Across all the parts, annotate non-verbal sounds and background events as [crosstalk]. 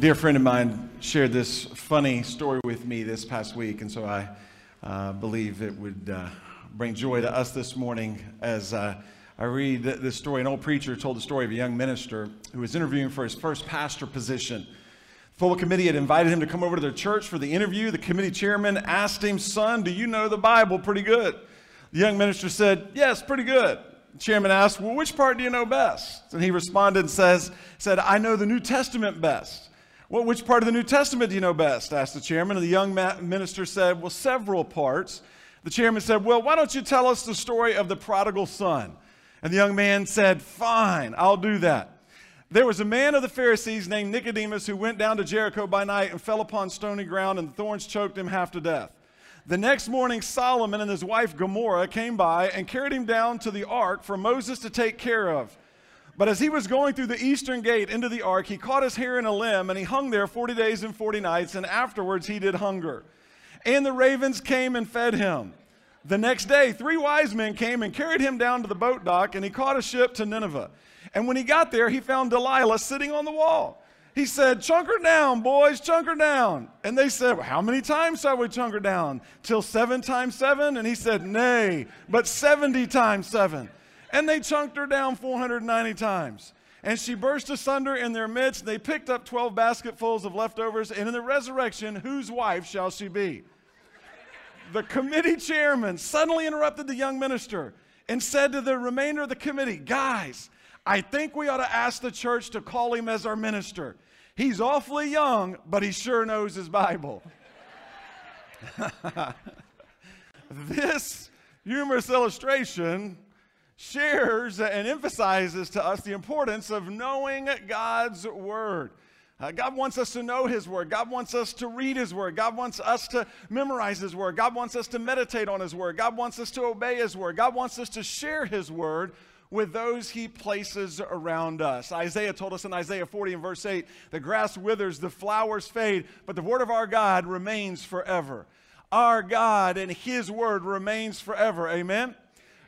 dear friend of mine shared this funny story with me this past week, and so I uh, believe it would uh, bring joy to us this morning as uh, I read this story. An old preacher told the story of a young minister who was interviewing for his first pastor position. The full committee had invited him to come over to their church for the interview. The committee chairman asked him, Son, do you know the Bible pretty good? The young minister said, Yes, pretty good. The chairman asked, Well, which part do you know best? And he responded and says, said, I know the New Testament best. Well, which part of the New Testament do you know best? asked the chairman. And the young minister said, Well, several parts. The chairman said, Well, why don't you tell us the story of the prodigal son? And the young man said, Fine, I'll do that. There was a man of the Pharisees named Nicodemus who went down to Jericho by night and fell upon stony ground, and the thorns choked him half to death. The next morning, Solomon and his wife Gomorrah came by and carried him down to the ark for Moses to take care of. But as he was going through the eastern gate into the ark, he caught his hair in a limb, and he hung there 40 days and 40 nights, and afterwards he did hunger. And the ravens came and fed him. The next day, three wise men came and carried him down to the boat dock, and he caught a ship to Nineveh. And when he got there, he found Delilah sitting on the wall. He said, Chunk her down, boys, chunk her down. And they said, well, How many times shall we chunk her down? Till seven times seven? And he said, Nay, but 70 times seven. And they chunked her down 490 times. And she burst asunder in their midst. They picked up 12 basketfuls of leftovers. And in the resurrection, whose wife shall she be? The committee chairman suddenly interrupted the young minister and said to the remainder of the committee, Guys, I think we ought to ask the church to call him as our minister. He's awfully young, but he sure knows his Bible. [laughs] this humorous illustration shares and emphasizes to us the importance of knowing God's Word. Uh, God wants us to know His Word. God wants us to read His Word. God wants us to memorize His Word. God wants us to meditate on His Word. God wants us to obey His Word. God wants us to share His Word with those He places around us. Isaiah told us in Isaiah 40 and verse 8 the grass withers, the flowers fade, but the Word of our God remains forever. Our God and His Word remains forever. Amen.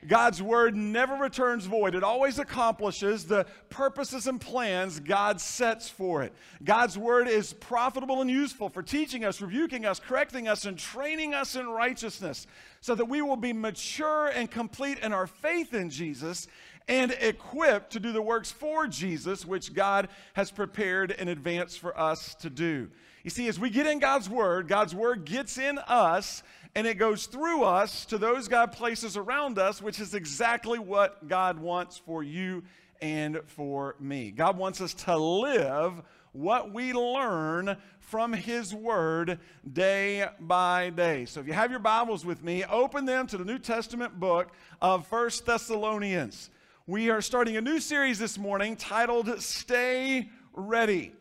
God's word never returns void. It always accomplishes the purposes and plans God sets for it. God's word is profitable and useful for teaching us, rebuking us, correcting us, and training us in righteousness so that we will be mature and complete in our faith in Jesus and equipped to do the works for Jesus, which God has prepared in advance for us to do. You see, as we get in God's Word, God's Word gets in us and it goes through us to those God places around us, which is exactly what God wants for you and for me. God wants us to live what we learn from His Word day by day. So if you have your Bibles with me, open them to the New Testament book of First Thessalonians. We are starting a new series this morning titled Stay Ready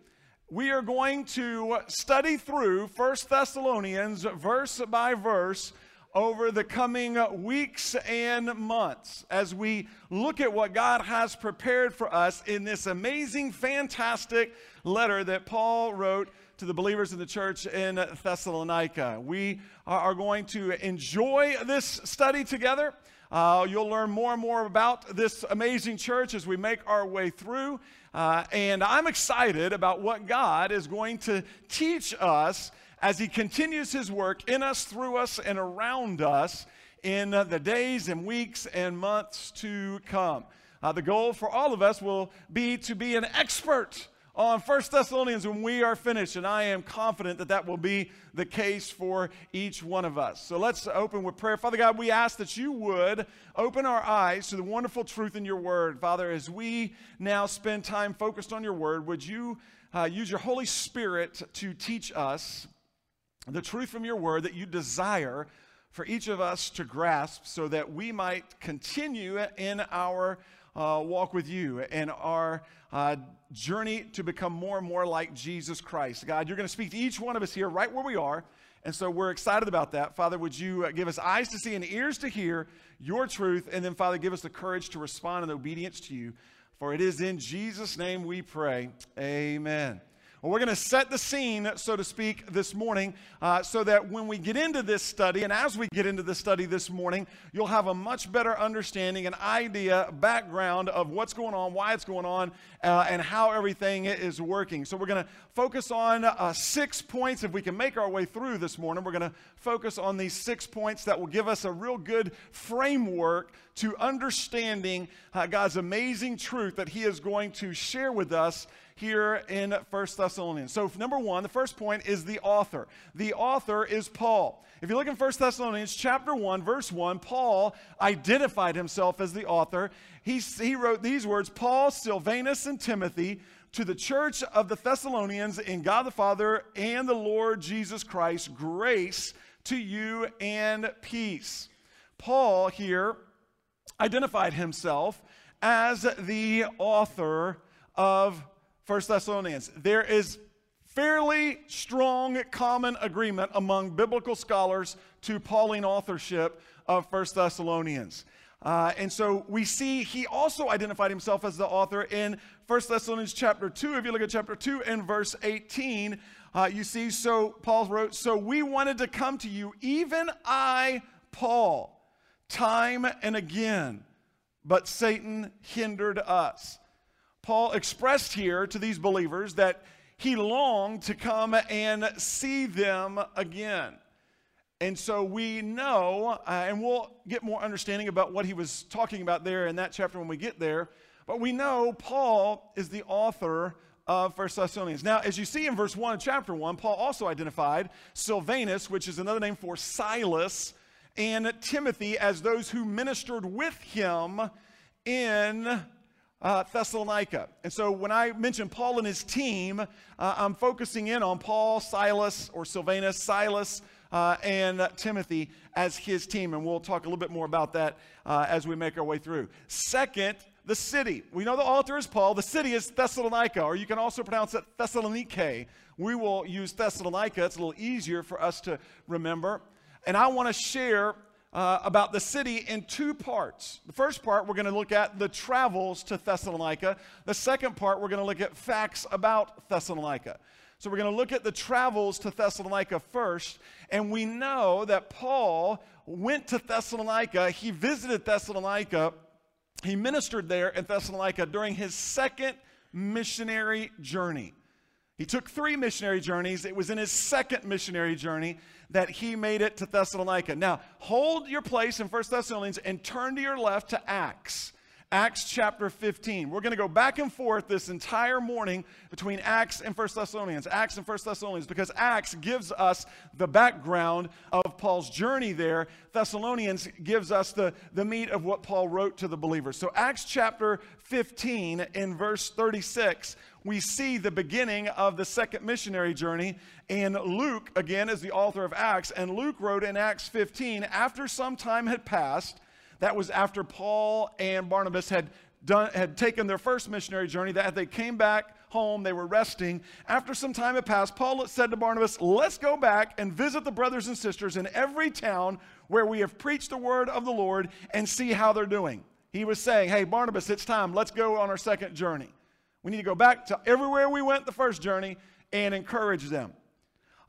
we are going to study through First Thessalonians verse by verse over the coming weeks and months as we look at what God has prepared for us in this amazing, fantastic letter that Paul wrote to the believers in the church in Thessalonica. We are going to enjoy this study together. Uh, you'll learn more and more about this amazing church as we make our way through. Uh, and I'm excited about what God is going to teach us as He continues His work in us, through us, and around us in the days and weeks and months to come. Uh, the goal for all of us will be to be an expert on First Thessalonians when we are finished, and I am confident that that will be the case for each one of us. So let's open with prayer. Father God, we ask that you would open our eyes to the wonderful truth in your word. Father, as we now spend time focused on your word, would you uh, use your Holy Spirit to teach us the truth from your word that you desire for each of us to grasp so that we might continue in our uh, walk with you and our uh, journey to become more and more like Jesus Christ. God, you're going to speak to each one of us here right where we are. And so we're excited about that. Father, would you uh, give us eyes to see and ears to hear your truth? And then, Father, give us the courage to respond in obedience to you. For it is in Jesus' name we pray. Amen. Well, we're going to set the scene, so to speak, this morning uh, so that when we get into this study, and as we get into the study this morning, you'll have a much better understanding, an idea, background of what's going on, why it's going on, uh, and how everything is working. So we're going to focus on uh, six points. If we can make our way through this morning, we're going to focus on these six points that will give us a real good framework to understanding uh, God's amazing truth that He is going to share with us here in First Thessalonians. So, number one, the first point is the author. The author is Paul. If you look in First Thessalonians chapter 1, verse 1, Paul identified himself as the author. He, he wrote these words Paul, Silvanus, and Timothy to the church of the Thessalonians in God the Father and the Lord Jesus Christ, grace to you and peace. Paul here identified himself as the author of First Thessalonians. There is fairly strong common agreement among biblical scholars to Pauline authorship of First Thessalonians. Uh, and so we see he also identified himself as the author in First Thessalonians chapter 2. If you look at chapter 2 and verse 18, uh, you see, so Paul wrote, So we wanted to come to you, even I, Paul, time and again, but Satan hindered us. Paul expressed here to these believers that he longed to come and see them again. And so we know, uh, and we'll get more understanding about what he was talking about there in that chapter when we get there, but we know Paul is the author of First Thessalonians. Now, as you see in verse 1 of chapter 1, Paul also identified Silvanus, which is another name for Silas, and Timothy as those who ministered with him in uh, Thessalonica. And so when I mention Paul and his team, uh, I'm focusing in on Paul, Silas, or Silvanus, Silas, uh, and Timothy as his team. And we'll talk a little bit more about that uh, as we make our way through. Second, the city. We know the author is Paul. The city is Thessalonica, or you can also pronounce it Thessalonike. We will use Thessalonica. It's a little easier for us to remember. And I want to share uh, about the city in two parts. The first part, we're going to look at the travels to Thessalonica. The second part, we're going to look at facts about Thessalonica. So we're going to look at the travels to Thessalonica first. And we know that Paul went to Thessalonica, he visited Thessalonica, he ministered there in Thessalonica during his second missionary journey. He took three missionary journeys. It was in his second missionary journey that he made it to Thessalonica. Now, hold your place in 1 Thessalonians and turn to your left to Acts. Acts chapter 15. We're going to go back and forth this entire morning between Acts and 1 Thessalonians. Acts and 1 Thessalonians because Acts gives us the background of Paul's journey there. Thessalonians gives us the, the meat of what Paul wrote to the believers. So, Acts chapter 15 in verse 36, we see the beginning of the second missionary journey. And Luke, again, is the author of Acts. And Luke wrote in Acts 15, after some time had passed, that was after Paul and Barnabas had done, had taken their first missionary journey. That they came back home, they were resting. After some time had passed, Paul said to Barnabas, Let's go back and visit the brothers and sisters in every town where we have preached the word of the Lord and see how they're doing. He was saying, Hey, Barnabas, it's time. Let's go on our second journey. We need to go back to everywhere we went the first journey and encourage them.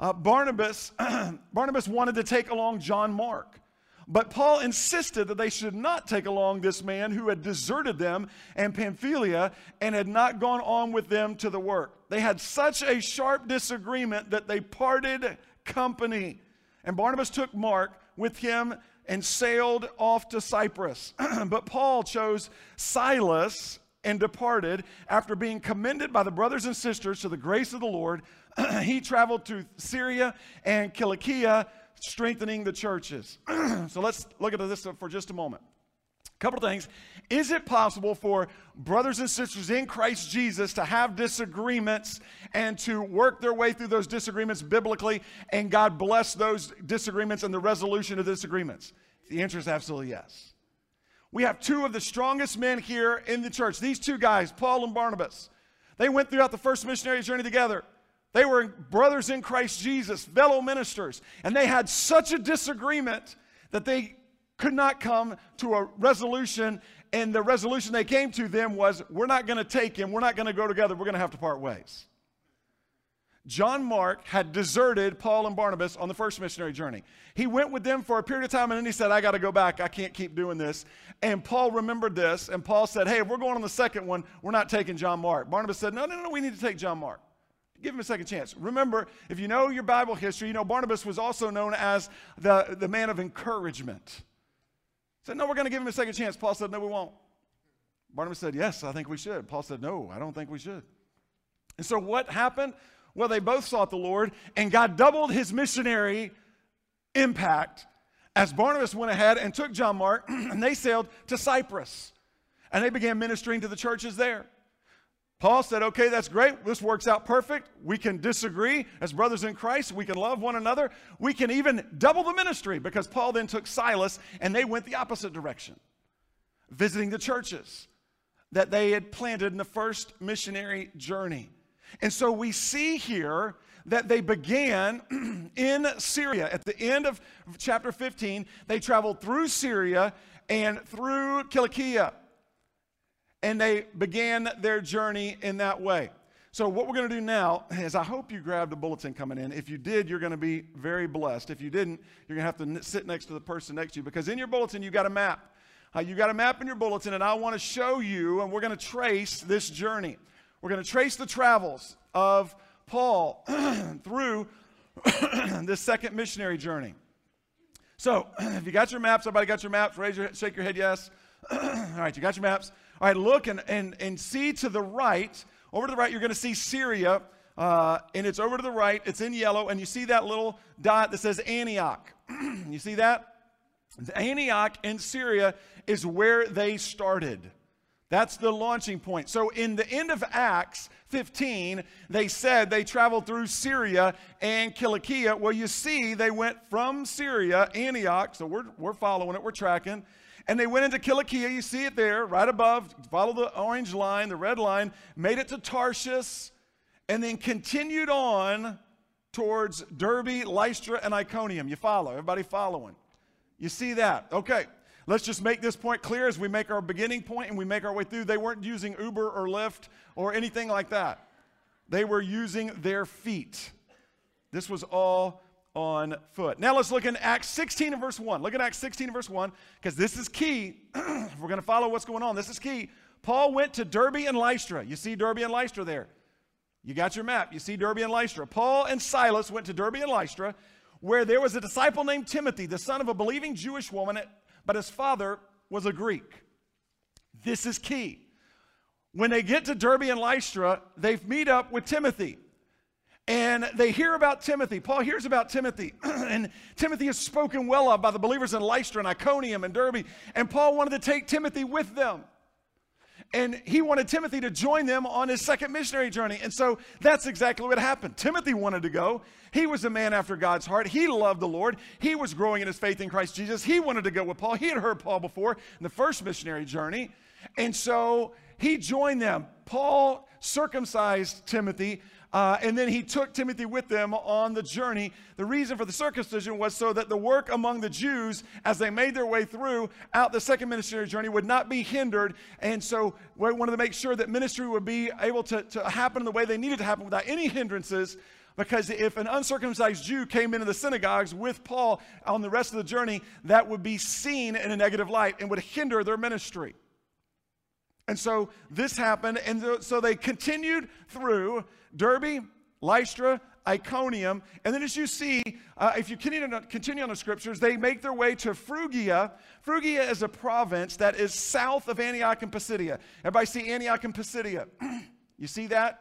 Uh, Barnabas, [clears throat] Barnabas wanted to take along John Mark. But Paul insisted that they should not take along this man who had deserted them and Pamphylia and had not gone on with them to the work. They had such a sharp disagreement that they parted company. And Barnabas took Mark with him and sailed off to Cyprus. [clears throat] but Paul chose Silas and departed after being commended by the brothers and sisters to the grace of the Lord. [clears throat] he traveled to Syria and Cilicia strengthening the churches. [clears throat] so let's look at this for just a moment. A couple things. Is it possible for brothers and sisters in Christ Jesus to have disagreements and to work their way through those disagreements biblically and God bless those disagreements and the resolution of disagreements? The answer is absolutely yes. We have two of the strongest men here in the church. These two guys, Paul and Barnabas, they went throughout the first missionary journey together. They were brothers in Christ Jesus, fellow ministers, and they had such a disagreement that they could not come to a resolution. And the resolution they came to them was, We're not going to take him, we're not going to go together, we're going to have to part ways. John Mark had deserted Paul and Barnabas on the first missionary journey. He went with them for a period of time and then he said, I got to go back. I can't keep doing this. And Paul remembered this and Paul said, Hey, if we're going on the second one, we're not taking John Mark. Barnabas said, No, no, no, we need to take John Mark. Give him a second chance. Remember, if you know your Bible history, you know Barnabas was also known as the, the man of encouragement. He said, No, we're going to give him a second chance. Paul said, No, we won't. Barnabas said, Yes, I think we should. Paul said, No, I don't think we should. And so what happened? Well, they both sought the Lord, and God doubled his missionary impact as Barnabas went ahead and took John Mark, [clears throat] and they sailed to Cyprus. And they began ministering to the churches there. Paul said, okay, that's great. This works out perfect. We can disagree as brothers in Christ. We can love one another. We can even double the ministry because Paul then took Silas and they went the opposite direction, visiting the churches that they had planted in the first missionary journey. And so we see here that they began [clears throat] in Syria. At the end of chapter 15, they traveled through Syria and through Cilicia. And they began their journey in that way. So, what we're going to do now is I hope you grabbed a bulletin coming in. If you did, you're going to be very blessed. If you didn't, you're going to have to sit next to the person next to you because in your bulletin, you got a map. Uh, you got a map in your bulletin, and I want to show you, and we're going to trace this journey. We're going to trace the travels of Paul [clears throat] through [clears throat] this second missionary journey. So, [clears throat] if you got your maps, everybody got your maps? Raise your, shake your head, yes. All right, you got your maps. All right, look and, and, and see to the right. Over to the right, you're going to see Syria, uh, and it's over to the right. It's in yellow, and you see that little dot that says Antioch. you see that? Antioch in Syria is where they started. That's the launching point. So, in the end of Acts 15, they said they traveled through Syria and Cilicia. Well, you see, they went from Syria, Antioch, so we're, we're following it, we're tracking, and they went into Cilicia. You see it there, right above. Follow the orange line, the red line, made it to Tarshish, and then continued on towards Derbe, Lystra, and Iconium. You follow? Everybody following? You see that? Okay. Let's just make this point clear as we make our beginning point and we make our way through. They weren't using Uber or Lyft or anything like that. They were using their feet. This was all on foot. Now let's look in Acts 16 and verse 1. Look at Acts 16 and verse 1 because this is key. [clears throat] we're going to follow what's going on, this is key. Paul went to Derbe and Lystra. You see Derbe and Lystra there. You got your map. You see Derbe and Lystra. Paul and Silas went to Derbe and Lystra where there was a disciple named Timothy, the son of a believing Jewish woman but his father was a Greek. This is key. When they get to Derbe and Lystra, they meet up with Timothy. And they hear about Timothy. Paul hears about Timothy. [clears throat] and Timothy is spoken well of by the believers in Lystra and Iconium and Derbe. And Paul wanted to take Timothy with them. And he wanted Timothy to join them on his second missionary journey. And so that's exactly what happened. Timothy wanted to go. He was a man after God's heart. He loved the Lord. He was growing in his faith in Christ Jesus. He wanted to go with Paul. He had heard Paul before in the first missionary journey. And so he joined them. Paul circumcised Timothy uh, and then he took Timothy with them on the journey. The reason for the circumcision was so that the work among the Jews, as they made their way through out the second ministry journey, would not be hindered. And so we wanted to make sure that ministry would be able to, to happen the way they needed to happen without any hindrances. Because if an uncircumcised Jew came into the synagogues with Paul on the rest of the journey, that would be seen in a negative light and would hinder their ministry. And so this happened, and so they continued through Derbe, Lystra, Iconium. And then as you see, uh, if you continue, continue on the scriptures, they make their way to Phrygia. Phrygia is a province that is south of Antioch and Pisidia. Everybody see Antioch and Pisidia? [clears throat] you see that?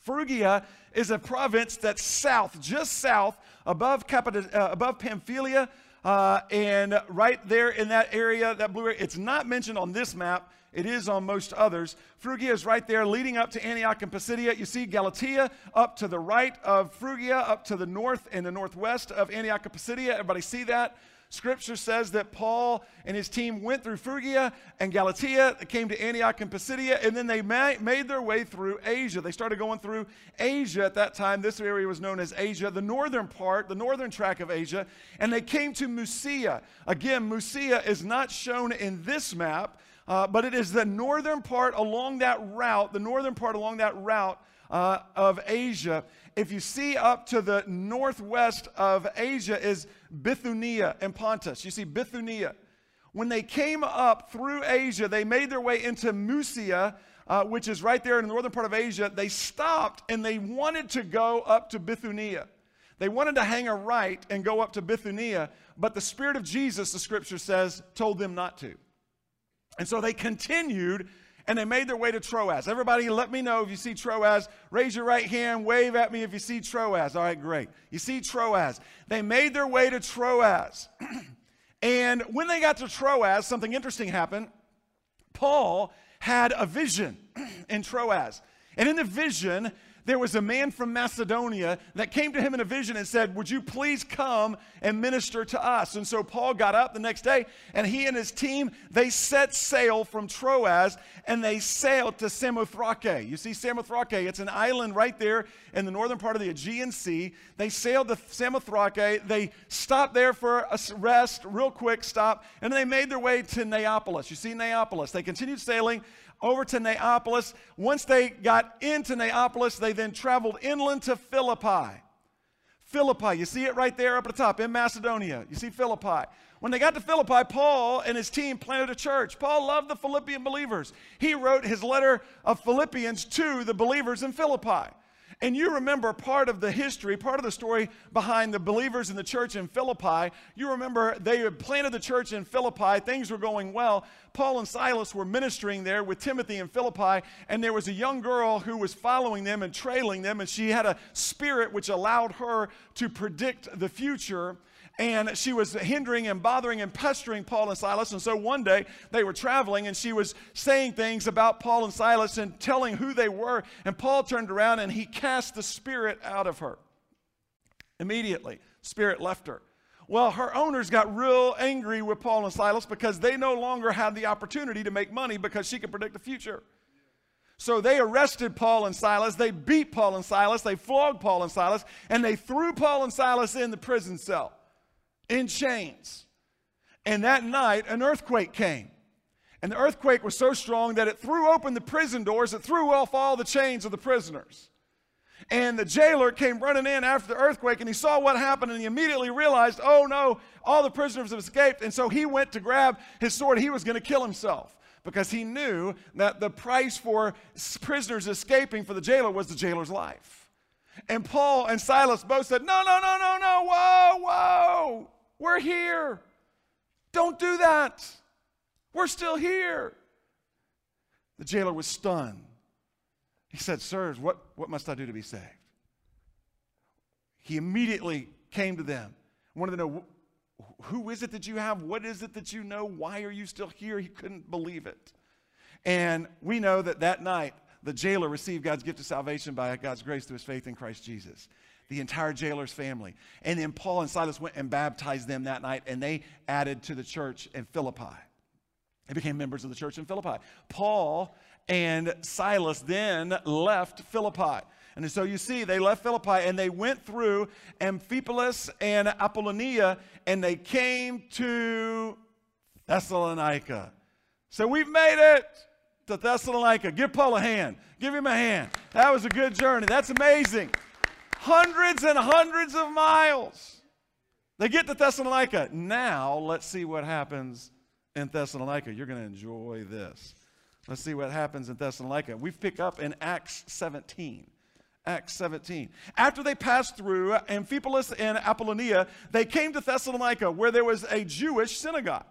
Phrygia is a province that's south, just south, above, Capod- uh, above Pamphylia, uh, and right there in that area, that blue area, it's not mentioned on this map. It is on most others. Phrygia is right there leading up to Antioch and Pisidia. You see Galatia up to the right of Phrygia, up to the north and the northwest of Antioch and Pisidia. Everybody see that? Scripture says that Paul and his team went through Phrygia and Galatia, came to Antioch and Pisidia, and then they made their way through Asia. They started going through Asia at that time. This area was known as Asia, the northern part, the northern track of Asia, and they came to Mysia. Again, Mysia is not shown in this map, uh, but it is the northern part along that route, the northern part along that route uh, of Asia. If you see up to the northwest of Asia is Bithynia and Pontus. You see Bithynia. When they came up through Asia, they made their way into Mysia, uh, which is right there in the northern part of Asia. They stopped and they wanted to go up to Bithynia. They wanted to hang a right and go up to Bithynia, but the Spirit of Jesus, the scripture says, told them not to. And so they continued and they made their way to Troas. Everybody, let me know if you see Troas. Raise your right hand, wave at me if you see Troas. All right, great. You see Troas. They made their way to Troas. [clears throat] and when they got to Troas, something interesting happened. Paul had a vision [clears throat] in Troas. And in the vision, there was a man from Macedonia that came to him in a vision and said, Would you please come and minister to us? And so Paul got up the next day and he and his team, they set sail from Troas and they sailed to Samothrake. You see, Samothrake, it's an island right there in the northern part of the Aegean Sea. They sailed to Samothrake. They stopped there for a rest, real quick stop, and they made their way to Neapolis. You see, Neapolis. They continued sailing over to Neapolis. Once they got into Neapolis, they then traveled inland to Philippi. Philippi, you see it right there up at the top in Macedonia. You see Philippi. When they got to Philippi, Paul and his team planted a church. Paul loved the Philippian believers. He wrote his letter of Philippians to the believers in Philippi. And you remember part of the history, part of the story behind the believers in the church in Philippi. You remember they had planted the church in Philippi, things were going well. Paul and Silas were ministering there with Timothy in Philippi, and there was a young girl who was following them and trailing them, and she had a spirit which allowed her to predict the future and she was hindering and bothering and pestering Paul and Silas. And so one day they were traveling and she was saying things about Paul and Silas and telling who they were. And Paul turned around and he cast the spirit out of her. Immediately, spirit left her. Well, her owners got real angry with Paul and Silas because they no longer had the opportunity to make money because she could predict the future. So they arrested Paul and Silas. They beat Paul and Silas. They flogged Paul and Silas. And they threw Paul and Silas in the prison cell in chains. And that night, an earthquake came. And the earthquake was so strong that it threw open the prison doors, it threw off all the chains of the prisoners. And the jailer came running in after the earthquake and he saw what happened and he immediately realized, oh no, all the prisoners have escaped. And so he went to grab his sword. He was going to kill himself because he knew that the price for prisoners escaping for the jailer was the jailer's life. And Paul and Silas both said, no, no, no, no, no, whoa, whoa. We're here. Don't do that. We're still here. The jailer was stunned. He said, Sirs, what, what must I do to be saved? He immediately came to them, wanted to know, Who is it that you have? What is it that you know? Why are you still here? He couldn't believe it. And we know that that night, the jailer received God's gift of salvation by God's grace through his faith in Christ Jesus the entire jailer's family. And then Paul and Silas went and baptized them that night, and they added to the church in Philippi. They became members of the church in Philippi. Paul and Silas then left Philippi. And so you see, they left Philippi and they went through Amphipolis and Apollonia and they came to Thessalonica. So we've made it to Thessalonica. Give Paul a hand. Give him a hand. That was a good journey. That's amazing hundreds and hundreds of miles. They get to Thessalonica. Now, let's see what happens in Thessalonica. You're going to enjoy this. Let's see what happens in Thessalonica. We pick up in Acts 17. Acts 17. After they passed through Amphipolis and Apollonia, they came to Thessalonica, where there was a Jewish synagogue.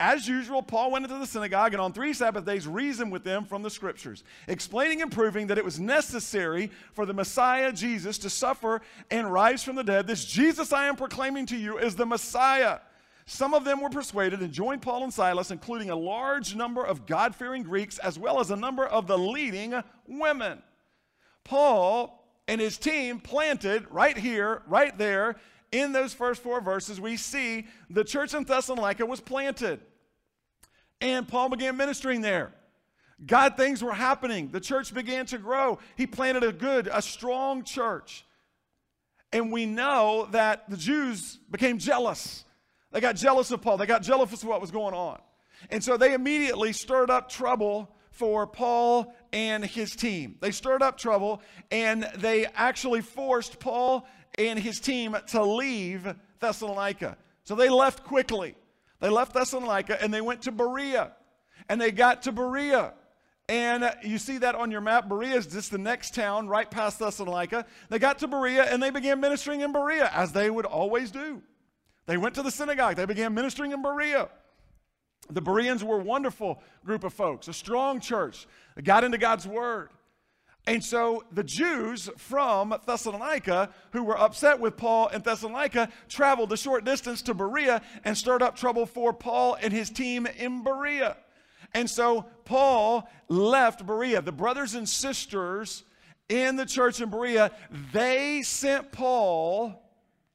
As usual, Paul went into the synagogue and on three Sabbath days reasoned with them from the scriptures, explaining and proving that it was necessary for the Messiah Jesus to suffer and rise from the dead. This Jesus I am proclaiming to you is the Messiah. Some of them were persuaded and joined Paul and Silas, including a large number of God fearing Greeks as well as a number of the leading women. Paul and his team planted right here, right there, in those first four verses, we see the church in Thessalonica was planted. And Paul began ministering there. God things were happening. The church began to grow. He planted a good, a strong church. And we know that the Jews became jealous. They got jealous of Paul. They got jealous of what was going on. And so they immediately stirred up trouble for Paul and his team. They stirred up trouble and they actually forced Paul and his team to leave Thessalonica. So they left quickly. They left Thessalonica and they went to Berea. And they got to Berea. And you see that on your map. Berea is just the next town right past Thessalonica. They got to Berea and they began ministering in Berea, as they would always do. They went to the synagogue. They began ministering in Berea. The Bereans were a wonderful group of folks, a strong church that got into God's word. And so the Jews from Thessalonica, who were upset with Paul in Thessalonica, traveled a short distance to Berea and stirred up trouble for Paul and his team in Berea. And so Paul left Berea. The brothers and sisters in the church in Berea, they sent Paul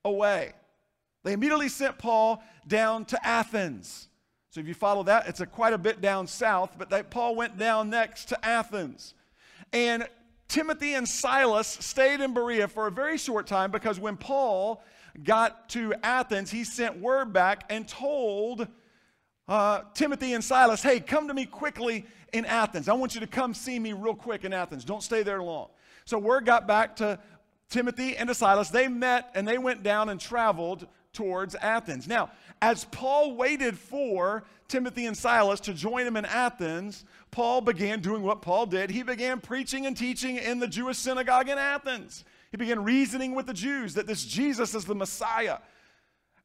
away. They immediately sent Paul down to Athens. So if you follow that, it's a quite a bit down south, but they, Paul went down next to Athens. And Timothy and Silas stayed in Berea for a very short time because when Paul got to Athens, he sent word back and told uh, Timothy and Silas, hey, come to me quickly in Athens. I want you to come see me real quick in Athens. Don't stay there long. So word got back to Timothy and to Silas. They met and they went down and traveled towards Athens. Now, as Paul waited for Timothy and Silas to join him in Athens, Paul began doing what Paul did. He began preaching and teaching in the Jewish synagogue in Athens. He began reasoning with the Jews that this Jesus is the Messiah.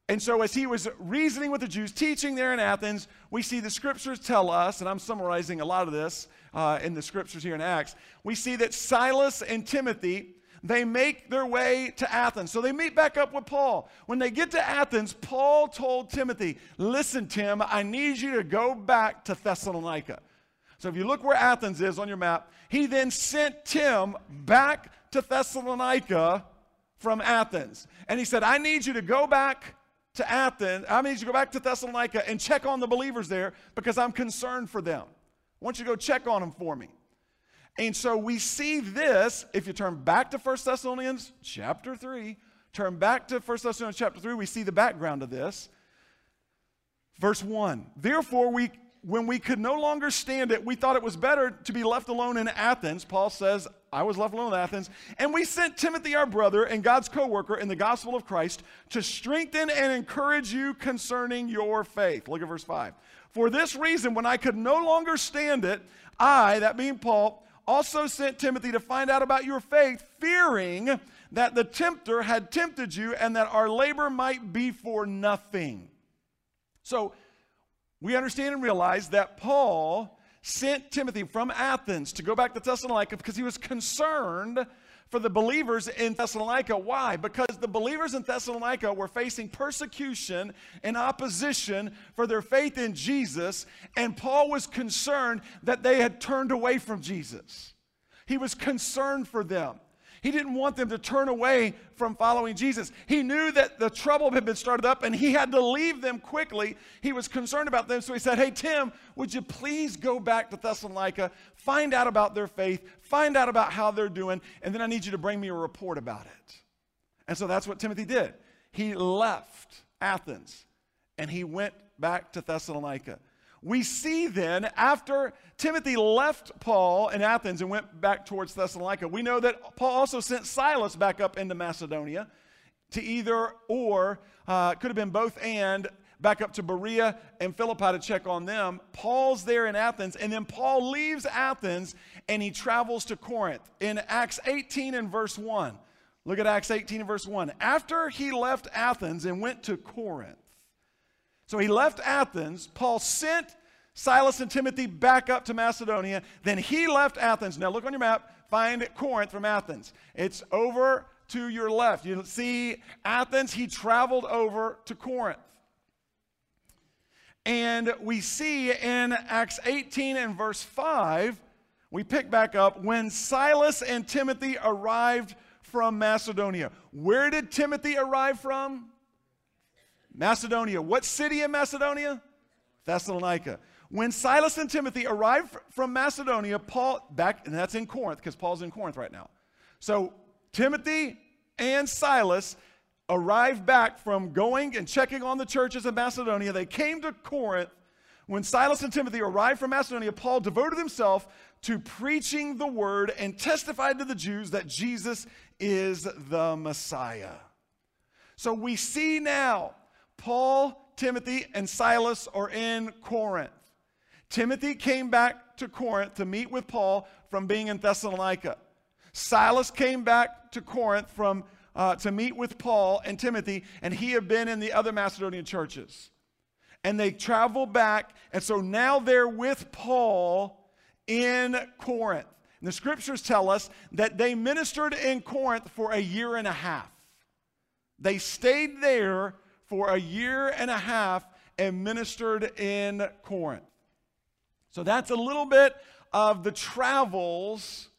And so, as he was reasoning with the Jews, teaching there in Athens, we see the scriptures tell us, and I'm summarizing a lot of this uh, in the scriptures here in Acts, we see that Silas and Timothy they make their way to Athens. So they meet back up with Paul. When they get to Athens, Paul told Timothy, Listen, Tim, I need you to go back to Thessalonica. So if you look where Athens is on your map, he then sent Tim back to Thessalonica from Athens. And he said, I need you to go back to Athens. I need you to go back to Thessalonica and check on the believers there because I'm concerned for them. I want you to go check on them for me. And so we see this, if you turn back to 1 Thessalonians chapter 3, turn back to 1 Thessalonians chapter 3, we see the background of this. Verse 1 Therefore, we, when we could no longer stand it, we thought it was better to be left alone in Athens. Paul says, I was left alone in Athens. And we sent Timothy, our brother and God's co worker in the gospel of Christ, to strengthen and encourage you concerning your faith. Look at verse 5. For this reason, when I could no longer stand it, I, that being Paul, also sent Timothy to find out about your faith, fearing that the tempter had tempted you and that our labor might be for nothing. So we understand and realize that Paul sent Timothy from Athens to go back to Thessalonica because he was concerned for the believers in Thessalonica. Why? Because the believers in Thessalonica were facing persecution and opposition for their faith in Jesus, and Paul was concerned that they had turned away from Jesus. He was concerned for them. He didn't want them to turn away from following Jesus. He knew that the trouble had been started up and he had to leave them quickly. He was concerned about them. So he said, Hey, Tim, would you please go back to Thessalonica, find out about their faith, find out about how they're doing, and then I need you to bring me a report about it. And so that's what Timothy did. He left Athens and he went back to Thessalonica we see then, after Timothy left Paul in Athens and went back towards Thessalonica, we know that Paul also sent Silas back up into Macedonia to either or, uh, could have been both and, back up to Berea and Philippi to check on them. Paul's there in Athens, and then Paul leaves Athens and he travels to Corinth. In Acts 18 and verse 1, look at Acts 18 and verse 1. After he left Athens and went to Corinth, so he left Athens. Paul sent Silas and Timothy back up to Macedonia. Then he left Athens. Now look on your map, find Corinth from Athens. It's over to your left. You see Athens, he traveled over to Corinth. And we see in Acts 18 and verse 5, we pick back up when Silas and Timothy arrived from Macedonia. Where did Timothy arrive from? Macedonia. What city in Macedonia? Thessalonica. When Silas and Timothy arrived from Macedonia, Paul, back, and that's in Corinth, because Paul's in Corinth right now. So Timothy and Silas arrived back from going and checking on the churches in Macedonia. They came to Corinth When Silas and Timothy arrived from Macedonia, Paul devoted himself to preaching the word and testified to the Jews that Jesus is the Messiah. So we see now Paul, Timothy, and Silas are in Corinth. Timothy came back to Corinth to meet with Paul from being in Thessalonica. Silas came back to Corinth from, uh, to meet with Paul and Timothy, and he had been in the other Macedonian churches and they travel back. And so now they're with Paul in Corinth. And the scriptures tell us that they ministered in Corinth for a year and a half. They stayed there for a year and a half and ministered in Corinth. So that's a little bit of the travels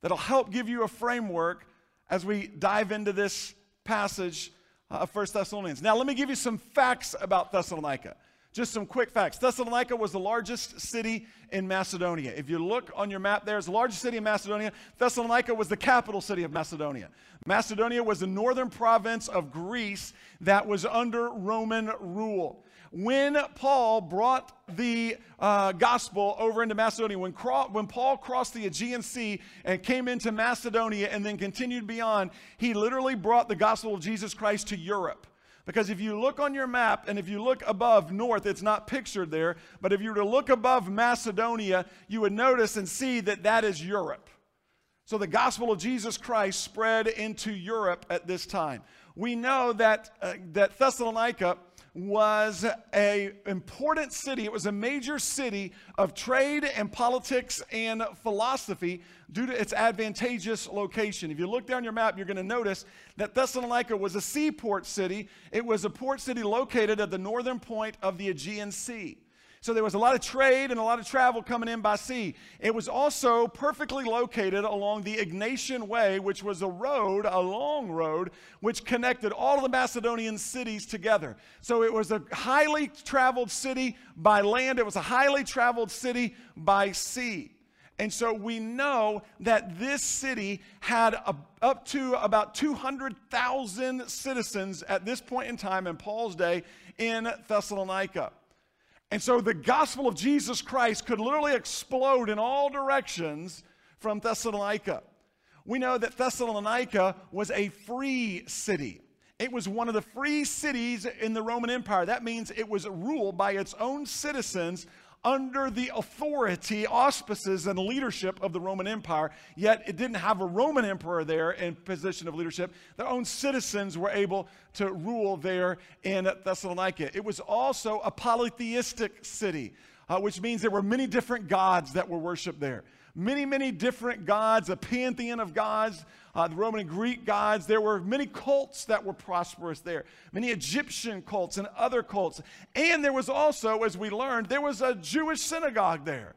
that'll help give you a framework as we dive into this passage uh, of First Thessalonians. Now, let me give you some facts about Thessalonica. Just some quick facts. Thessalonica was the largest city in Macedonia. If you look on your map there, it's the largest city in Macedonia. Thessalonica was the capital city of Macedonia. Macedonia was the northern province of Greece that was under Roman rule when Paul brought the uh, gospel over into Macedonia, when, cro- when Paul crossed the Aegean Sea and came into Macedonia and then continued beyond, he literally brought the gospel of Jesus Christ to Europe. Because if you look on your map and if you look above north, it's not pictured there, but if you were to look above Macedonia, you would notice and see that that is Europe. So the gospel of Jesus Christ spread into Europe at this time. We know that, uh, that Thessalonica was a important city. It was a major city of trade and politics and philosophy due to its advantageous location. If you look down your map, you're going to notice that Thessalonica was a seaport city. It was a port city located at the northern point of the Aegean Sea. So there was a lot of trade and a lot of travel coming in by sea. It was also perfectly located along the Egnatian Way, which was a road, a long road, which connected all of the Macedonian cities together. So it was a highly traveled city by land, it was a highly traveled city by sea. And so we know that this city had a, up to about 200,000 citizens at this point in time in Paul's day in Thessalonica. And so the gospel of Jesus Christ could literally explode in all directions from Thessalonica. We know that Thessalonica was a free city. It was one of the free cities in the Roman Empire. That means it was ruled by its own citizens under the authority, auspices, and leadership of the Roman Empire, yet it didn't have a Roman emperor there in position of leadership. Their own citizens were able to rule there in Thessalonica. It was also a polytheistic city, uh, which means there were many different gods that were worshiped there many, many different gods, a pantheon of gods, uh, the Roman and Greek gods. There were many cults that were prosperous there, many Egyptian cults and other cults. And there was also, as we learned, there was a Jewish synagogue there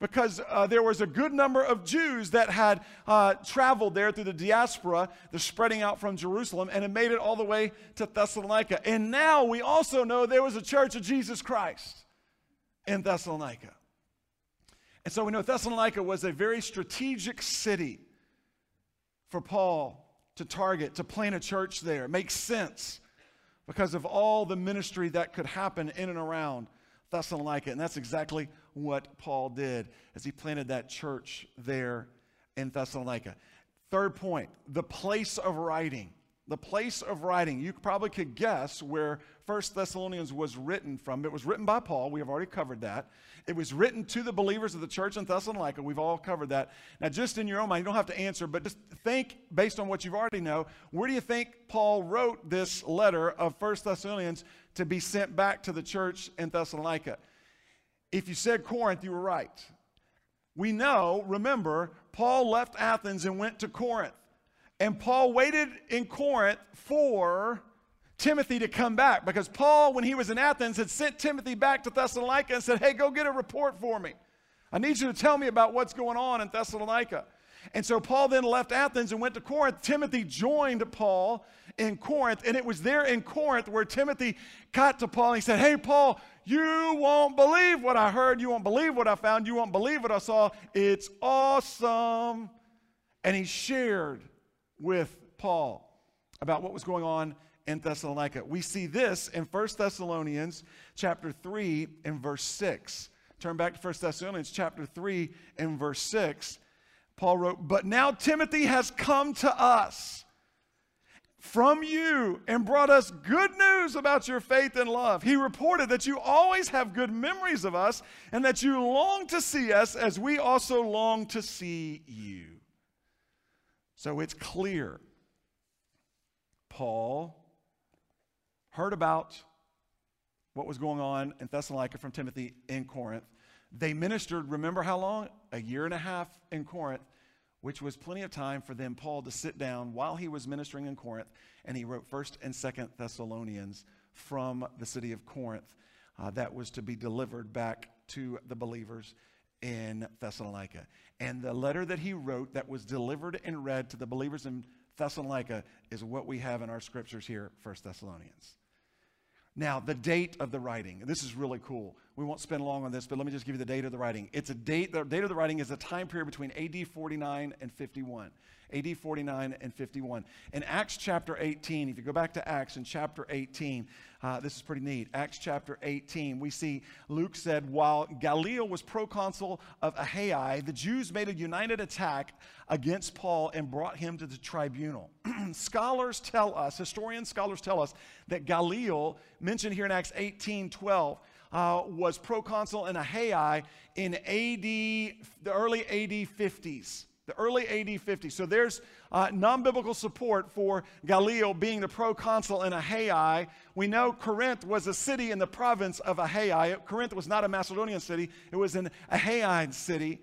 because uh, there was a good number of Jews that had uh, traveled there through the diaspora, the spreading out from Jerusalem, and had made it all the way to Thessalonica. And now we also know there was a church of Jesus Christ in Thessalonica. And so we know Thessalonica was a very strategic city for Paul to target, to plant a church there. It makes sense because of all the ministry that could happen in and around Thessalonica. And that's exactly what Paul did as he planted that church there in Thessalonica. Third point the place of writing the place of writing, you probably could guess where First Thessalonians was written from. It was written by Paul. We have already covered that. It was written to the believers of the church in Thessalonica. We've all covered that. Now, just in your own mind, you don't have to answer, but just think based on what you've already know. Where do you think Paul wrote this letter of First Thessalonians to be sent back to the church in Thessalonica? If you said Corinth, you were right. We know, remember, Paul left Athens and went to Corinth. And Paul waited in Corinth for Timothy to come back because Paul, when he was in Athens, had sent Timothy back to Thessalonica and said, Hey, go get a report for me. I need you to tell me about what's going on in Thessalonica. And so Paul then left Athens and went to Corinth. Timothy joined Paul in Corinth, and it was there in Corinth where Timothy got to Paul and he said, Hey, Paul, you won't believe what I heard. You won't believe what I found. You won't believe what I saw. It's awesome. And he shared with Paul about what was going on in Thessalonica. We see this in 1 Thessalonians chapter 3 and verse 6. Turn back to 1 Thessalonians chapter 3 and verse 6. Paul wrote, But now Timothy has come to us from you and brought us good news about your faith and love. He reported that you always have good memories of us and that you long to see us as we also long to see you. So it's clear. Paul heard about what was going on in Thessalonica from Timothy in Corinth. They ministered, remember how long? A year and a half in Corinth which was plenty of time for them, Paul, to sit down while he was ministering in Corinth, and he wrote 1st and 2nd Thessalonians from the city of Corinth uh, that was to be delivered back to the believers in Thessalonica. And the letter that he wrote that was delivered and read to the believers in Thessalonica is what we have in our scriptures here, First Thessalonians. Now, the date of the writing. This is really cool. We won't spend long on this, but let me just give you the date of the writing. It's a date, the date of the writing is a time period between AD 49 and 51. AD 49 and 51. In Acts chapter 18, if you go back to Acts in chapter 18, uh, this is pretty neat. Acts chapter 18, we see Luke said, while Gallio was proconsul of Achaia, the Jews made a united attack against Paul and brought him to the tribunal. [clears throat] scholars tell us, historian scholars tell us, that Gallio, mentioned here in Acts 18 12, uh, was proconsul in Achaia in AD, the early AD 50s the early AD 50. So there's uh, non biblical support for Gallio being the proconsul in Achaia. We know Corinth was a city in the province of Achaia. Corinth was not a Macedonian city, it was an Achaian city.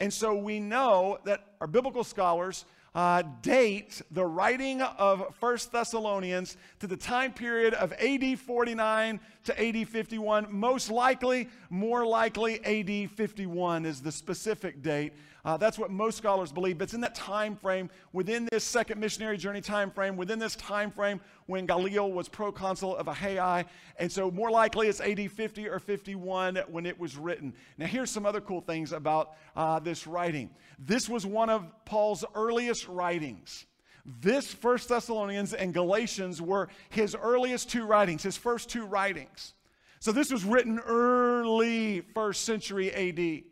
And so we know that our biblical scholars uh, date the writing of First Thessalonians to the time period of AD 49 to AD 51. Most likely, more likely, AD 51 is the specific date. Uh, that's what most scholars believe. But it's in that time frame, within this second missionary journey time frame, within this time frame when Gallio was proconsul of Achaia. And so more likely it's AD 50 or 51 when it was written. Now here's some other cool things about uh, this writing. This was one of Paul's earliest writings. This First Thessalonians and Galatians were his earliest two writings, his first two writings. So this was written early first century AD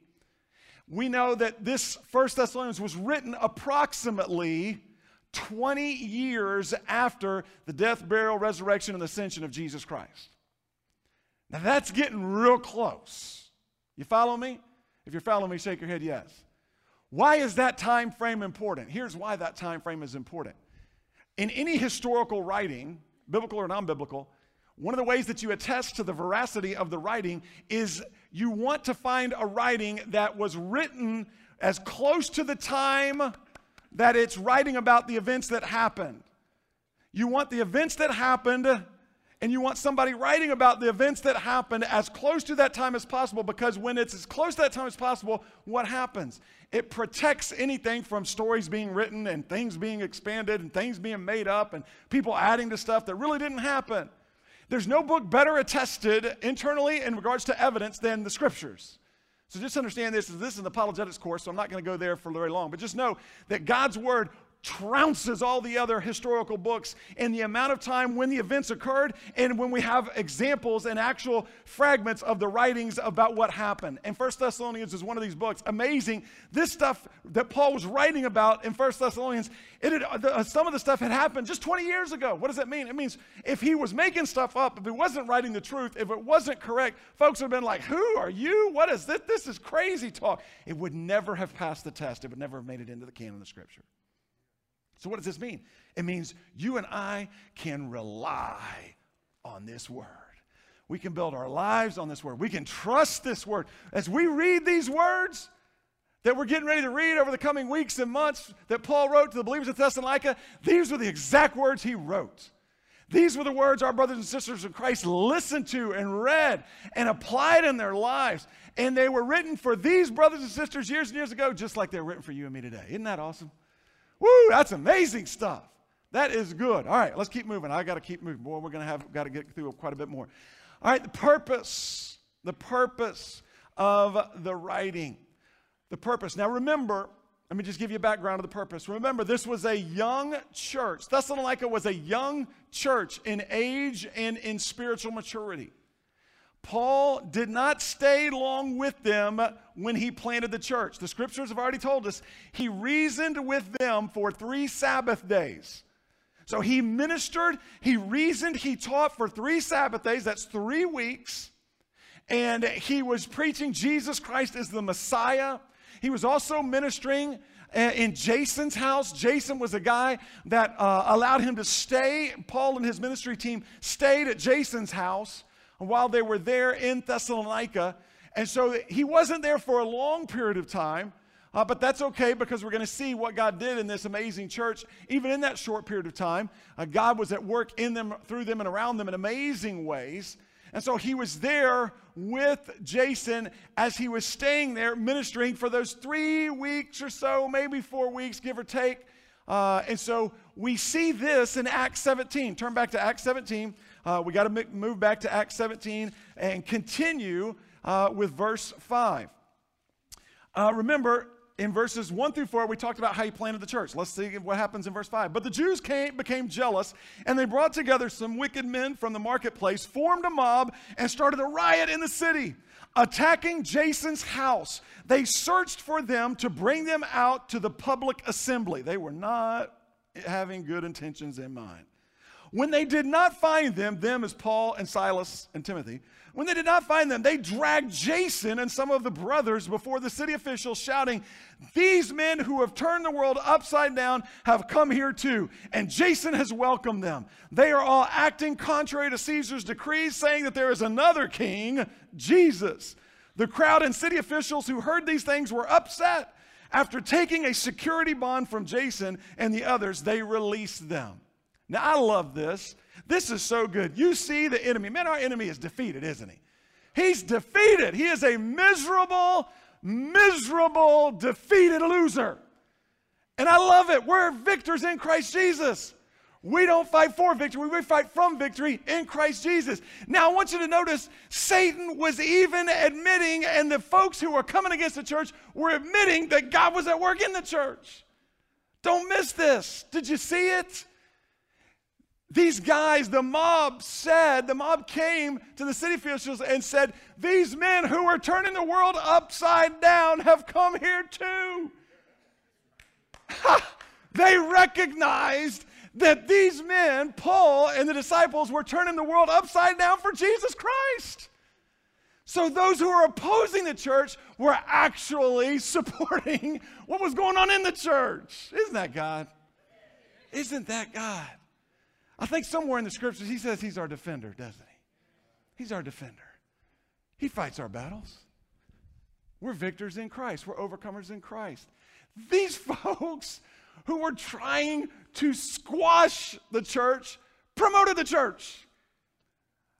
we know that this First Thessalonians was written approximately 20 years after the death, burial, resurrection, and ascension of Jesus Christ. Now that's getting real close. You follow me? If you're following me, shake your head yes. Why is that time frame important? Here's why that time frame is important. In any historical writing, biblical or non-biblical, one of the ways that you attest to the veracity of the writing is you want to find a writing that was written as close to the time that it's writing about the events that happened. You want the events that happened, and you want somebody writing about the events that happened as close to that time as possible because when it's as close to that time as possible, what happens? It protects anything from stories being written and things being expanded and things being made up and people adding to stuff that really didn't happen. There's no book better attested internally in regards to evidence than the scriptures. So just understand this. This is an apologetics course, so I'm not going to go there for very long. But just know that God's word trounces all the other historical books in the amount of time when the events occurred and when we have examples and actual fragments of the writings about what happened. And First Thessalonians is one of these books. Amazing. This stuff that Paul was writing about in First Thessalonians, it had, uh, some of the stuff had happened just 20 years ago. What does that mean? It means if he was making stuff up, if he wasn't writing the truth, if it wasn't correct, folks would have been like, Who are you? What is this? This is crazy talk. It would never have passed the test. It would never have made it into the canon of Scripture. So, what does this mean? It means you and I can rely on this word. We can build our lives on this word. We can trust this word. As we read these words that we're getting ready to read over the coming weeks and months that Paul wrote to the believers of Thessalonica, these were the exact words he wrote. These were the words our brothers and sisters in Christ listened to and read and applied in their lives. And they were written for these brothers and sisters years and years ago, just like they're written for you and me today. Isn't that awesome? Woo, that's amazing stuff. That is good. All right, let's keep moving. I got to keep moving. Boy, we're going to have got to get through quite a bit more. All right, the purpose, the purpose of the writing. The purpose. Now remember, let me just give you a background of the purpose. Remember, this was a young church. Thessalonica was a young church in age and in spiritual maturity. Paul did not stay long with them when he planted the church. The scriptures have already told us he reasoned with them for three Sabbath days. So he ministered, he reasoned, he taught for three Sabbath days. That's three weeks. And he was preaching Jesus Christ as the Messiah. He was also ministering uh, in Jason's house. Jason was a guy that uh, allowed him to stay. Paul and his ministry team stayed at Jason's house while they were there in Thessalonica. And so he wasn't there for a long period of time, uh, but that's okay because we're going to see what God did in this amazing church. Even in that short period of time, uh, God was at work in them, through them, and around them in amazing ways. And so he was there with Jason as he was staying there ministering for those three weeks or so, maybe four weeks, give or take. Uh, and so we see this in Acts 17. Turn back to Acts 17. Uh, we got to move back to Acts 17 and continue uh, with verse 5. Uh, remember, in verses 1 through 4, we talked about how he planted the church. Let's see what happens in verse 5. But the Jews came, became jealous, and they brought together some wicked men from the marketplace, formed a mob, and started a riot in the city, attacking Jason's house. They searched for them to bring them out to the public assembly. They were not having good intentions in mind. When they did not find them, them as Paul and Silas and Timothy, when they did not find them, they dragged Jason and some of the brothers before the city officials, shouting, These men who have turned the world upside down have come here too, and Jason has welcomed them. They are all acting contrary to Caesar's decrees, saying that there is another king, Jesus. The crowd and city officials who heard these things were upset. After taking a security bond from Jason and the others, they released them. Now, I love this. This is so good. You see the enemy. Man, our enemy is defeated, isn't he? He's defeated. He is a miserable, miserable, defeated loser. And I love it. We're victors in Christ Jesus. We don't fight for victory, we fight from victory in Christ Jesus. Now, I want you to notice Satan was even admitting, and the folks who were coming against the church were admitting that God was at work in the church. Don't miss this. Did you see it? These guys, the mob said, the mob came to the city officials and said, These men who are turning the world upside down have come here too. they recognized that these men, Paul and the disciples, were turning the world upside down for Jesus Christ. So those who were opposing the church were actually [laughs] supporting what was going on in the church. Isn't that God? Isn't that God? I think somewhere in the scriptures he says he's our defender, doesn't he? He's our defender. He fights our battles. We're victors in Christ, we're overcomers in Christ. These [laughs] folks who were trying to squash the church promoted the church.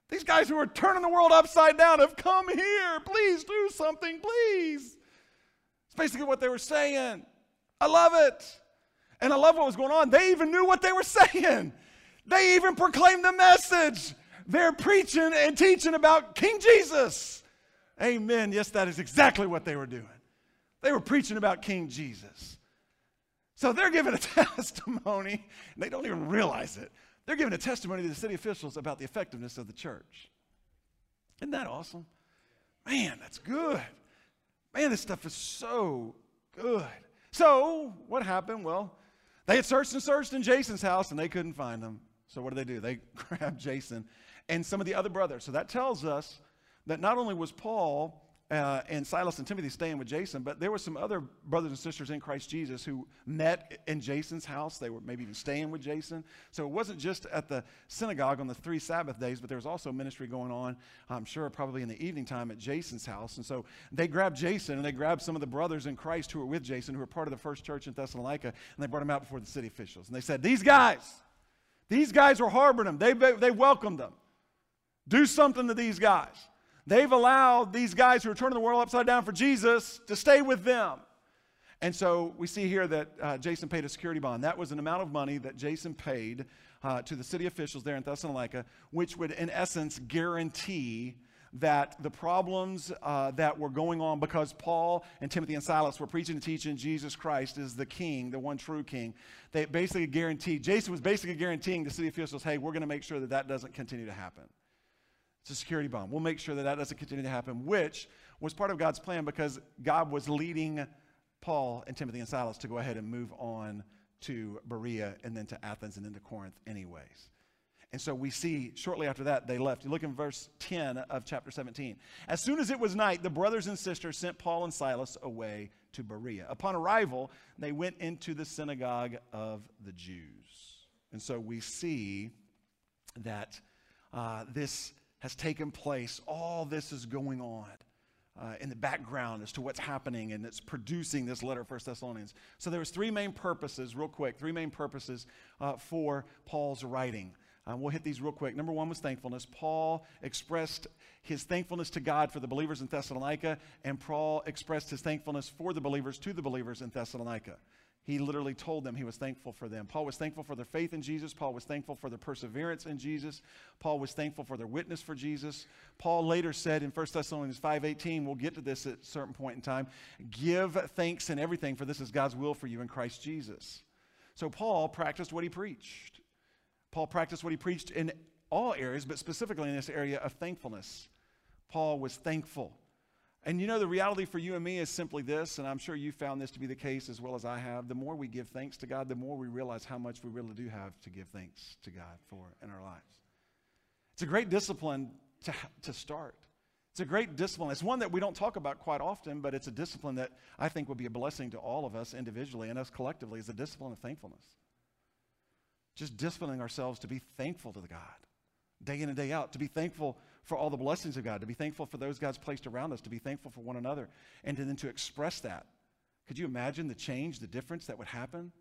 These guys who are turning the world upside down have come here. Please do something, please. It's basically what they were saying. I love it. And I love what was going on. They even knew what they were [laughs] saying. They even proclaim the message. They're preaching and teaching about King Jesus. Amen. Yes, that is exactly what they were doing. They were preaching about King Jesus. So they're giving a [laughs] testimony, and they don't even realize it. They're giving a testimony to the city officials about the effectiveness of the church. Isn't that awesome? Man, that's good. Man, this stuff is so good. So, what happened? Well, they had searched and searched in Jason's house and they couldn't find them. So what do they do? They [laughs] grab Jason and some of the other brothers. So that tells us that not only was Paul uh, and Silas and Timothy staying with Jason, but there were some other brothers and sisters in Christ Jesus who met in Jason's house. They were maybe even staying with Jason. So it wasn't just at the synagogue on the three Sabbath days, but there was also ministry going on, I'm sure, probably in the evening time at Jason's house. And so they grabbed Jason and they grabbed some of the brothers in Christ who were with Jason, who were part of the first church in Thessalonica, and they brought them out before the city officials. And they said, These guys, these guys were harboring them. They, they welcomed them. Do something to these guys. They've allowed these guys who are turning the world upside down for Jesus to stay with them. And so we see here that uh, Jason paid a security bond. That was an amount of money that Jason paid uh, to the city officials there in Thessalonica, which would, in essence, guarantee that the problems uh, that were going on because Paul and Timothy and Silas were preaching and teaching Jesus Christ is the king, the one true king, they basically guaranteed, Jason was basically guaranteeing the city officials, hey, we're going to make sure that that doesn't continue to happen. It's a security bond. We'll make sure that that doesn't continue to happen, which was part of God's plan because God was leading Paul and Timothy and Silas to go ahead and move on to Berea and then to Athens and then to Corinth, anyways. And so we see shortly after that they left. You look in verse 10 of chapter 17. As soon as it was night, the brothers and sisters sent Paul and Silas away to Berea. Upon arrival, they went into the synagogue of the Jews. And so we see that uh, this has taken place. All this is going on. Uh, in the background as to what's happening and it's producing this letter 1 thessalonians so there was three main purposes real quick three main purposes uh, for paul's writing um, we'll hit these real quick. Number one was thankfulness. Paul expressed his thankfulness to God for the believers in Thessalonica, and Paul expressed his thankfulness for the believers to the believers in Thessalonica. He literally told them he was thankful for them. Paul was thankful for their faith in Jesus. Paul was thankful for their perseverance in Jesus. Paul was thankful for their witness for Jesus. Paul later said in 1 Thessalonians 5:18, we'll get to this at a certain point in time, give thanks in everything for this is God's will for you in Christ Jesus. So Paul practiced what he preached. Paul practiced what he preached in all areas, but specifically in this area of thankfulness. Paul was thankful. And you know, the reality for you and me is simply this, and I'm sure you found this to be the case as well as I have. The more we give thanks to God, the more we realize how much we really do have to give thanks to God for in our lives. It's a great discipline to, to start. It's a great discipline. It's one that we don't talk about quite often, but it's a discipline that I think will be a blessing to all of us individually and us collectively is the discipline of thankfulness just disciplining ourselves to be thankful to the God day in and day out, to be thankful for all the blessings of God, to be thankful for those God's placed around us, to be thankful for one another, and to, then to express that. Could you imagine the change, the difference that would happen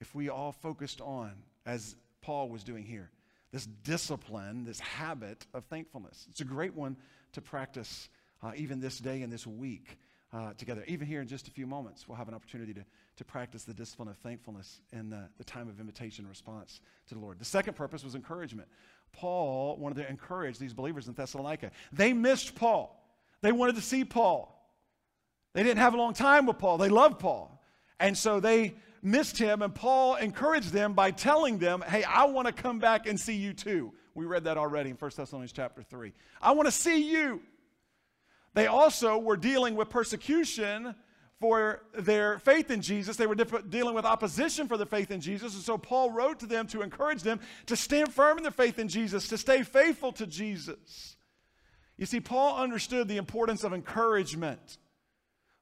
if we all focused on, as Paul was doing here, this discipline, this habit of thankfulness? It's a great one to practice uh, even this day and this week uh, together. Even here in just a few moments, we'll have an opportunity to, to practice the discipline of thankfulness in the, the time of invitation response to the Lord. The second purpose was encouragement. Paul wanted to encourage these believers in Thessalonica. They missed Paul, they wanted to see Paul. They didn't have a long time with Paul, they loved Paul. And so they missed him, and Paul encouraged them by telling them, Hey, I want to come back and see you too. We read that already in 1 Thessalonians chapter 3. I want to see you. They also were dealing with persecution for their faith in Jesus. They were dealing with opposition for their faith in Jesus. And so Paul wrote to them to encourage them to stand firm in their faith in Jesus, to stay faithful to Jesus. You see, Paul understood the importance of encouragement.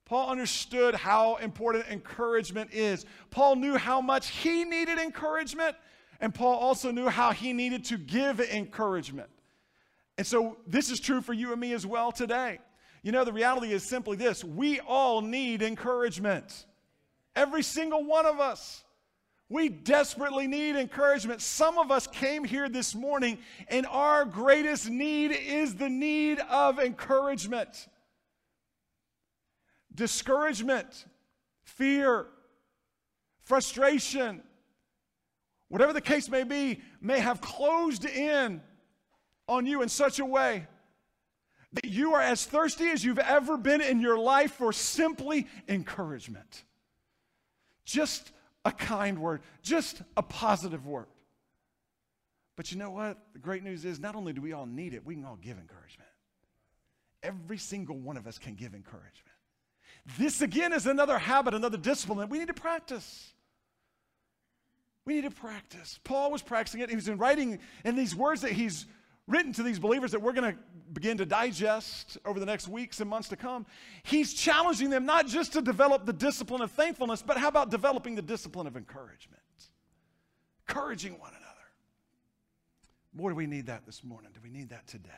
Paul understood how important encouragement is. Paul knew how much he needed encouragement, and Paul also knew how he needed to give encouragement. And so this is true for you and me as well today. You know, the reality is simply this we all need encouragement. Every single one of us. We desperately need encouragement. Some of us came here this morning, and our greatest need is the need of encouragement. Discouragement, fear, frustration, whatever the case may be, may have closed in on you in such a way that you are as thirsty as you've ever been in your life for simply encouragement. Just a kind word, just a positive word. But you know what? The great news is not only do we all need it, we can all give encouragement. Every single one of us can give encouragement. This again is another habit, another discipline that we need to practice. We need to practice. Paul was practicing it. He was in writing, and these words that he's written to these believers that we're going to begin to digest over the next weeks and months to come, he's challenging them not just to develop the discipline of thankfulness, but how about developing the discipline of encouragement? Encouraging one another. Boy, do we need that this morning. Do we need that today?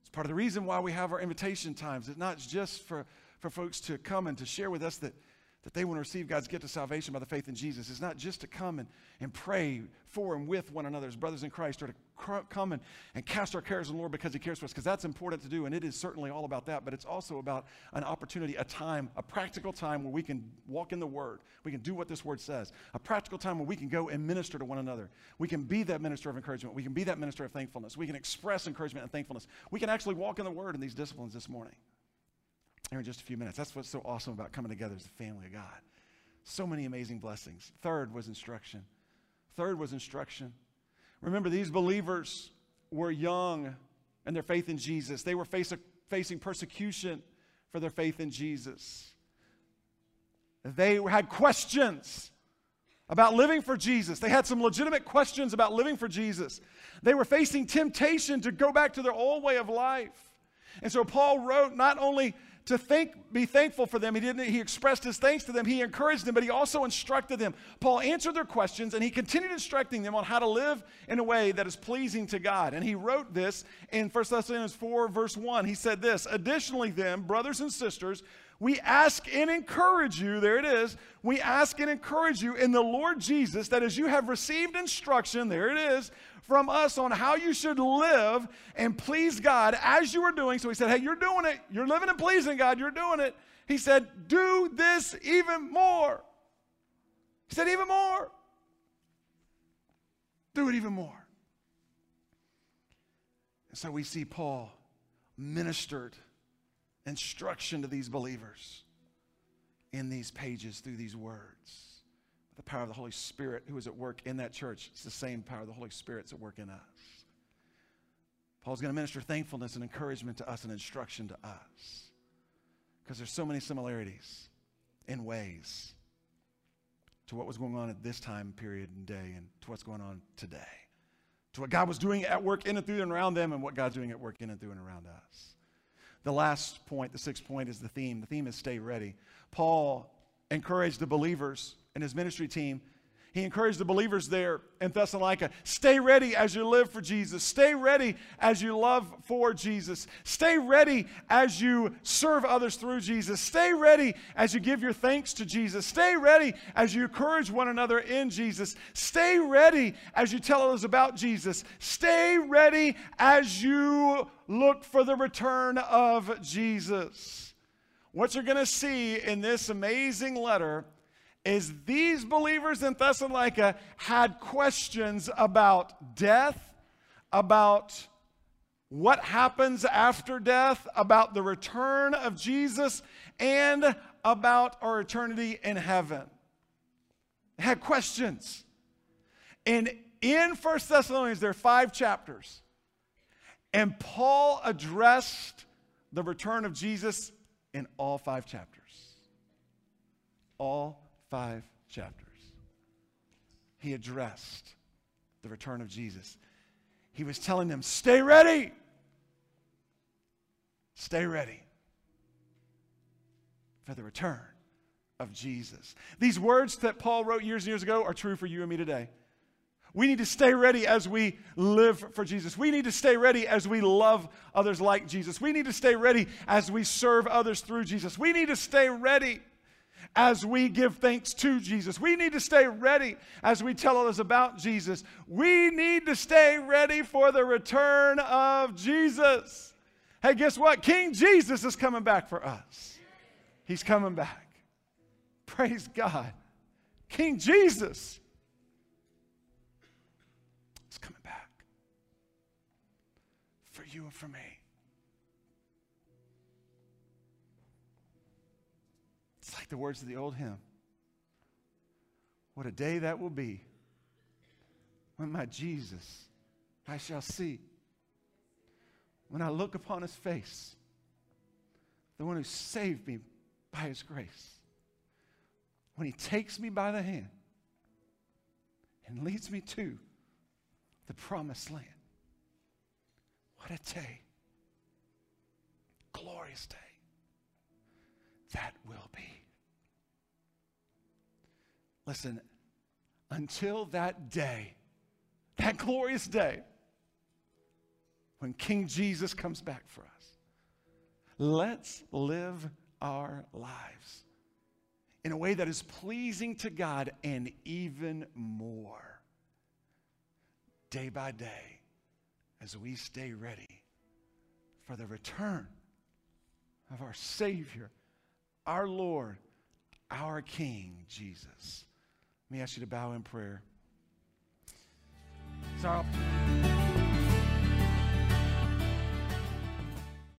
It's part of the reason why we have our invitation times. It's not just for, for folks to come and to share with us that that they want to receive God's gift of salvation by the faith in Jesus is not just to come and, and pray for and with one another as brothers in Christ or to cr- come and, and cast our cares on the Lord because He cares for us, because that's important to do, and it is certainly all about that, but it's also about an opportunity, a time, a practical time where we can walk in the Word. We can do what this Word says. A practical time where we can go and minister to one another. We can be that minister of encouragement. We can be that minister of thankfulness. We can express encouragement and thankfulness. We can actually walk in the Word in these disciplines this morning. Here in just a few minutes. That's what's so awesome about coming together as a family of God. So many amazing blessings. Third was instruction. Third was instruction. Remember, these believers were young in their faith in Jesus. They were face, facing persecution for their faith in Jesus. They had questions about living for Jesus. They had some legitimate questions about living for Jesus. They were facing temptation to go back to their old way of life. And so Paul wrote not only to think, be thankful for them. He didn't, he expressed his thanks to them. He encouraged them, but he also instructed them. Paul answered their questions and he continued instructing them on how to live in a way that is pleasing to God. And he wrote this in 1 Thessalonians 4, verse 1. He said this Additionally, then, brothers and sisters, we ask and encourage you, there it is, we ask and encourage you in the Lord Jesus that as you have received instruction, there it is, from us on how you should live and please God as you are doing. So he said, Hey, you're doing it. You're living and pleasing God. You're doing it. He said, Do this even more. He said, Even more. Do it even more. And so we see Paul ministered instruction to these believers in these pages through these words the power of the Holy Spirit who is at work in that church. It's the same power of the Holy Spirit's at work in us. Paul's going to minister thankfulness and encouragement to us and instruction to us. Because there's so many similarities in ways to what was going on at this time period and day and to what's going on today. To what God was doing at work in and through and around them and what God's doing at work in and through and around us. The last point, the sixth point, is the theme. The theme is stay ready. Paul encouraged the believers and his ministry team, he encouraged the believers there in Thessalonica stay ready as you live for Jesus. Stay ready as you love for Jesus. Stay ready as you serve others through Jesus. Stay ready as you give your thanks to Jesus. Stay ready as you encourage one another in Jesus. Stay ready as you tell others about Jesus. Stay ready as you look for the return of Jesus. What you're going to see in this amazing letter is these believers in Thessalonica had questions about death, about what happens after death, about the return of Jesus, and about our eternity in heaven. They had questions. And in First Thessalonians, there are five chapters. And Paul addressed the return of Jesus in all five chapters. All five chapters. He addressed the return of Jesus. He was telling them, stay ready. Stay ready for the return of Jesus. These words that Paul wrote years and years ago are true for you and me today. We need to stay ready as we live for Jesus. We need to stay ready as we love others like Jesus. We need to stay ready as we serve others through Jesus. We need to stay ready as we give thanks to Jesus. We need to stay ready as we tell others about Jesus. We need to stay ready for the return of Jesus. Hey, guess what? King Jesus is coming back for us. He's coming back. Praise God. King Jesus you and for me. It's like the words of the old hymn. What a day that will be when my Jesus I shall see. When I look upon his face, the one who saved me by his grace. When he takes me by the hand and leads me to the promised land. What a day. Glorious day. That will be. Listen, until that day, that glorious day, when King Jesus comes back for us, let's live our lives in a way that is pleasing to God and even more day by day as we stay ready for the return of our Savior, our Lord, our King, Jesus. Let me ask you to bow in prayer. So,